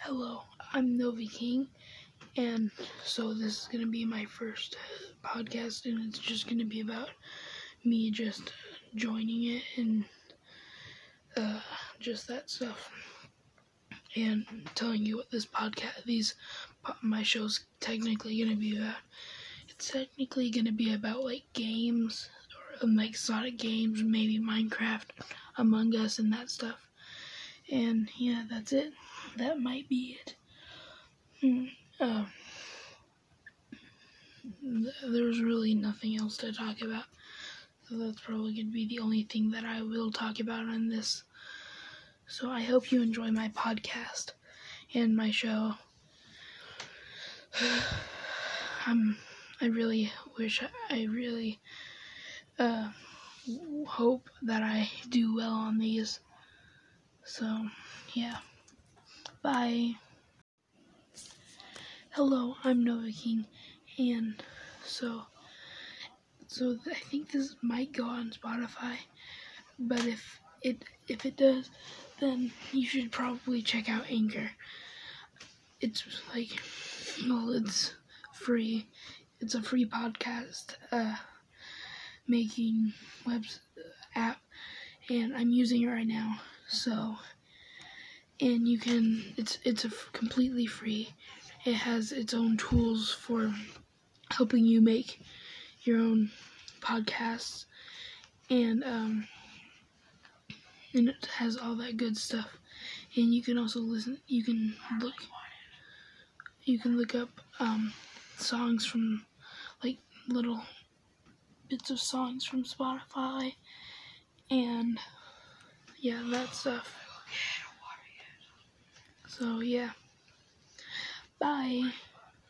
Hello, I'm Novi King, and so this is gonna be my first podcast, and it's just gonna be about me just joining it and uh, just that stuff, and telling you what this podcast, these my show's technically gonna be about. It's technically gonna be about like games or um, like Sonic games, maybe Minecraft, Among Us, and that stuff. And yeah, that's it. That might be it. Hmm. Uh, there's really nothing else to talk about. So that's probably going to be the only thing that I will talk about on this. So I hope you enjoy my podcast and my show. I'm, I really wish, I really uh, hope that I do well on these. So, yeah. Bye. Hello, I'm Nova King, and so, so I think this might go on Spotify, but if it if it does, then you should probably check out Anchor. It's like, well, it's free. It's a free podcast uh, making web app, and I'm using it right now. So, and you can it's it's completely free. It has its own tools for helping you make your own podcasts, and um, and it has all that good stuff. And you can also listen. You can look. You can look up um, songs from like little bits of songs from Spotify and yeah, that stuff. So, yeah. Bye.